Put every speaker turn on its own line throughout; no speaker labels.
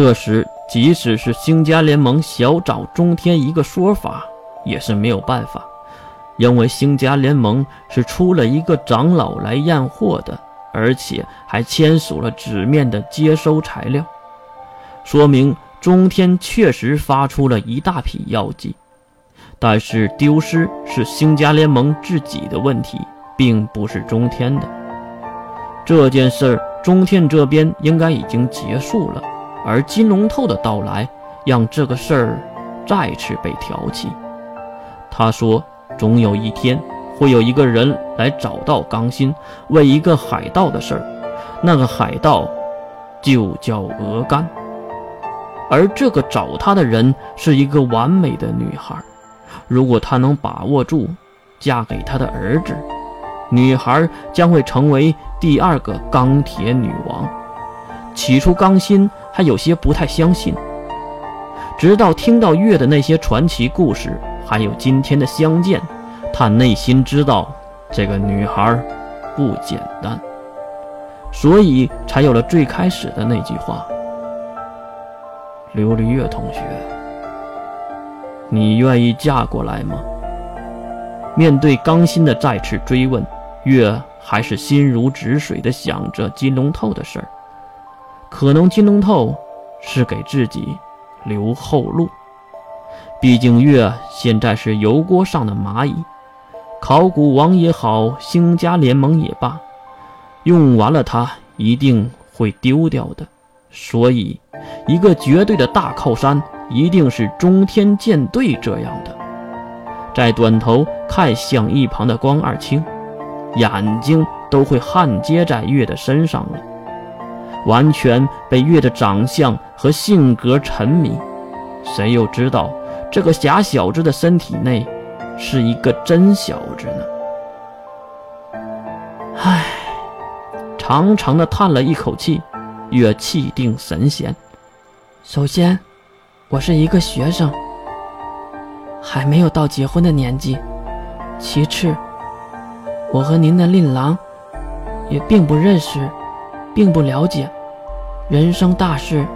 这时，即使是星家联盟小找中天一个说法，也是没有办法，因为星家联盟是出了一个长老来验货的，而且还签署了纸面的接收材料，说明中天确实发出了一大批药剂。但是丢失是星家联盟自己的问题，并不是中天的。这件事，中天这边应该已经结束了，而金龙透的到来，让这个事儿再次被挑起。他说：“总有一天，会有一个人来找到刚心，为一个海盗的事儿，那个海盗就叫鹅肝，而这个找他的人是一个完美的女孩。”如果他能把握住，嫁给他的儿子，女孩将会成为第二个钢铁女王。起初，刚心他有些不太相信，直到听到月的那些传奇故事，还有今天的相见，他内心知道这个女孩不简单，所以才有了最开始的那句话：“琉璃月同学。”你愿意嫁过来吗？面对刚心的再次追问，月还是心如止水的想着金龙透的事儿。可能金龙透是给自己留后路，毕竟月现在是油锅上的蚂蚁，考古王也好，星家联盟也罢，用完了它一定会丢掉的。所以，一个绝对的大靠山。一定是中天舰队这样的，在短头看向一旁的光二清，眼睛都会焊接在月的身上了，完全被月的长相和性格沉迷。谁又知道这个假小子的身体内是一个真小子呢？唉，长长的叹了一口气，月气定神闲。
首先。我是一个学生，还没有到结婚的年纪。其次，我和您的令郎也并不认识，并不了解。人生大事，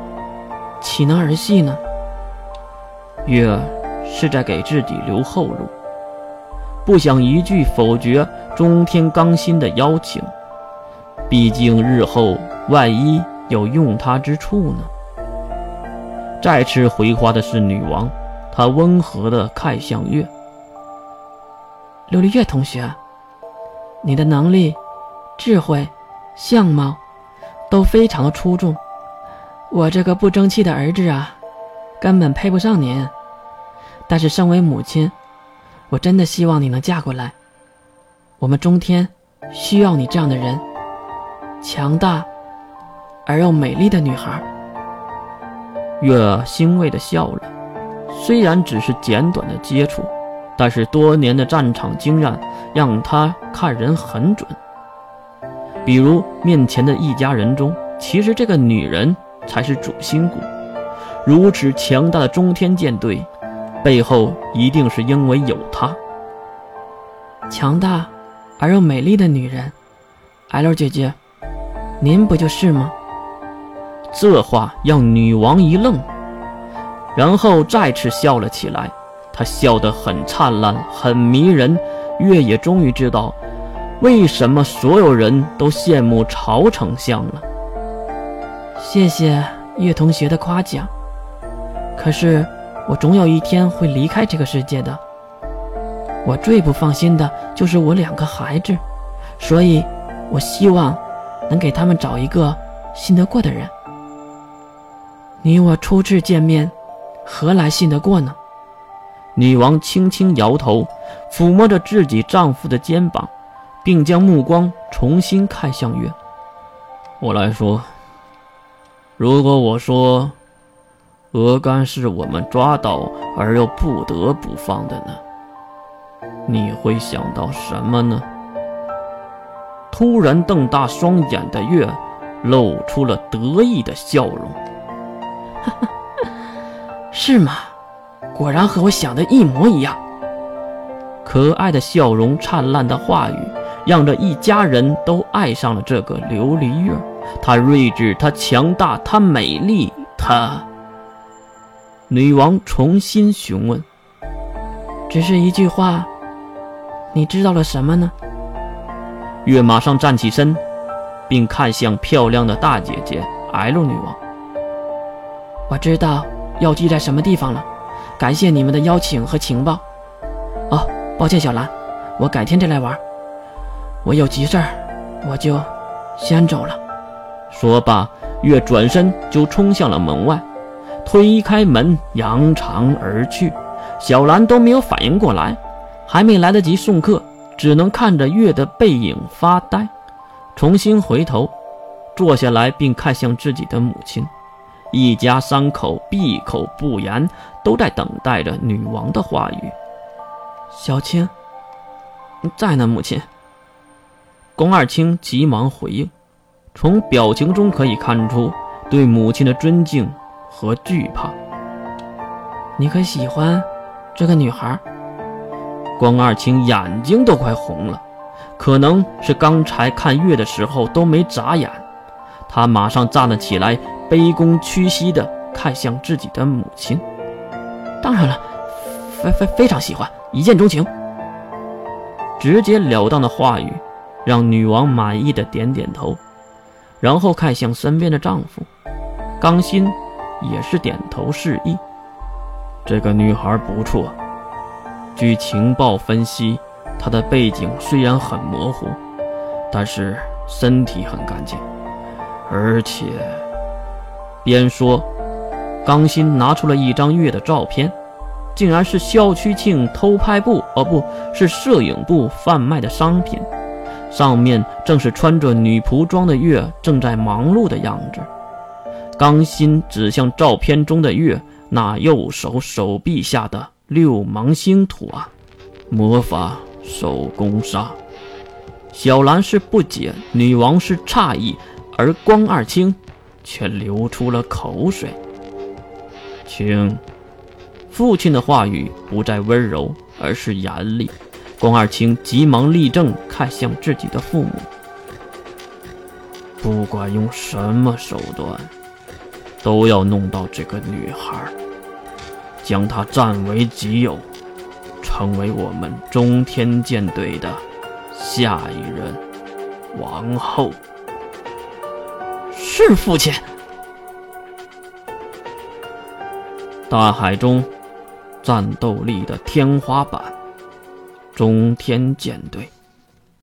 岂能儿戏呢？
月儿是在给自己留后路，不想一句否决中天刚心的邀请。毕竟日后万一有用他之处呢？再次回话的是女王，她温和的看向月。
琉璃月同学，你的能力、智慧、相貌都非常的出众，我这个不争气的儿子啊，根本配不上您。但是身为母亲，我真的希望你能嫁过来。我们中天需要你这样的人，强大而又美丽的女孩。
月欣慰的笑了，虽然只是简短的接触，但是多年的战场经验让他看人很准。比如面前的一家人中，其实这个女人才是主心骨。如此强大的中天舰队，背后一定是因为有她。
强大而又美丽的女人，L 姐姐，您不就是吗？
这话让女王一愣，然后再次笑了起来。她笑得很灿烂，很迷人。月也终于知道，为什么所有人都羡慕朝丞相了。
谢谢叶同学的夸奖。可是，我总有一天会离开这个世界的。我最不放心的就是我两个孩子，所以，我希望能给他们找一个信得过的人。你我初次见面，何来信得过呢？
女王轻轻摇头，抚摸着自己丈夫的肩膀，并将目光重新看向月。我来说，如果我说，鹅肝是我们抓到而又不得不放的呢？你会想到什么呢？突然瞪大双眼的月，露出了得意的笑容。
是吗？果然和我想的一模一样。
可爱的笑容，灿烂的话语，让这一家人都爱上了这个琉璃月。她睿智，她强大，她美丽，她。女王重新询问：“
只是一句话，你知道了什么呢？”
月马上站起身，并看向漂亮的大姐姐 L 女王：“
我知道药剂在什么地方了。感谢你们的邀请和情报。哦，抱歉，小兰，我改天再来玩。我有急事儿，我就先走了。”
说罢，月转身就冲向了门外。推开门，扬长而去。小兰都没有反应过来，还没来得及送客，只能看着月的背影发呆。重新回头，坐下来，并看向自己的母亲。一家三口闭口不言，都在等待着女王的话语。
小青，在呢，母亲。
宫二清急忙回应，从表情中可以看出对母亲的尊敬。和惧怕，
你可喜欢这个女孩？
光二清眼睛都快红了，可能是刚才看月的时候都没眨眼。他马上站了起来，卑躬屈膝地看向自己的母亲。
当然了，非非非常喜欢，一见钟情。
直截了当的话语，让女王满意的点点头，然后看向身边的丈夫刚心。也是点头示意。这个女孩不错，据情报分析，她的背景虽然很模糊，但是身体很干净，而且……边说，刚新拿出了一张月的照片，竟然是校区庆偷拍部，哦，不是摄影部贩卖的商品，上面正是穿着女仆装的月正在忙碌的样子。刚心指向照片中的月，那右手手臂下的六芒星图案，魔法手工杀。小兰是不解，女王是诧异，而光二清却流出了口水。请，父亲的话语不再温柔，而是严厉。光二清急忙立正，看向自己的父母。不管用什么手段。都要弄到这个女孩，将她占为己有，成为我们中天舰队的下一任王后。
是父亲。
大海中，战斗力的天花板，中天舰队。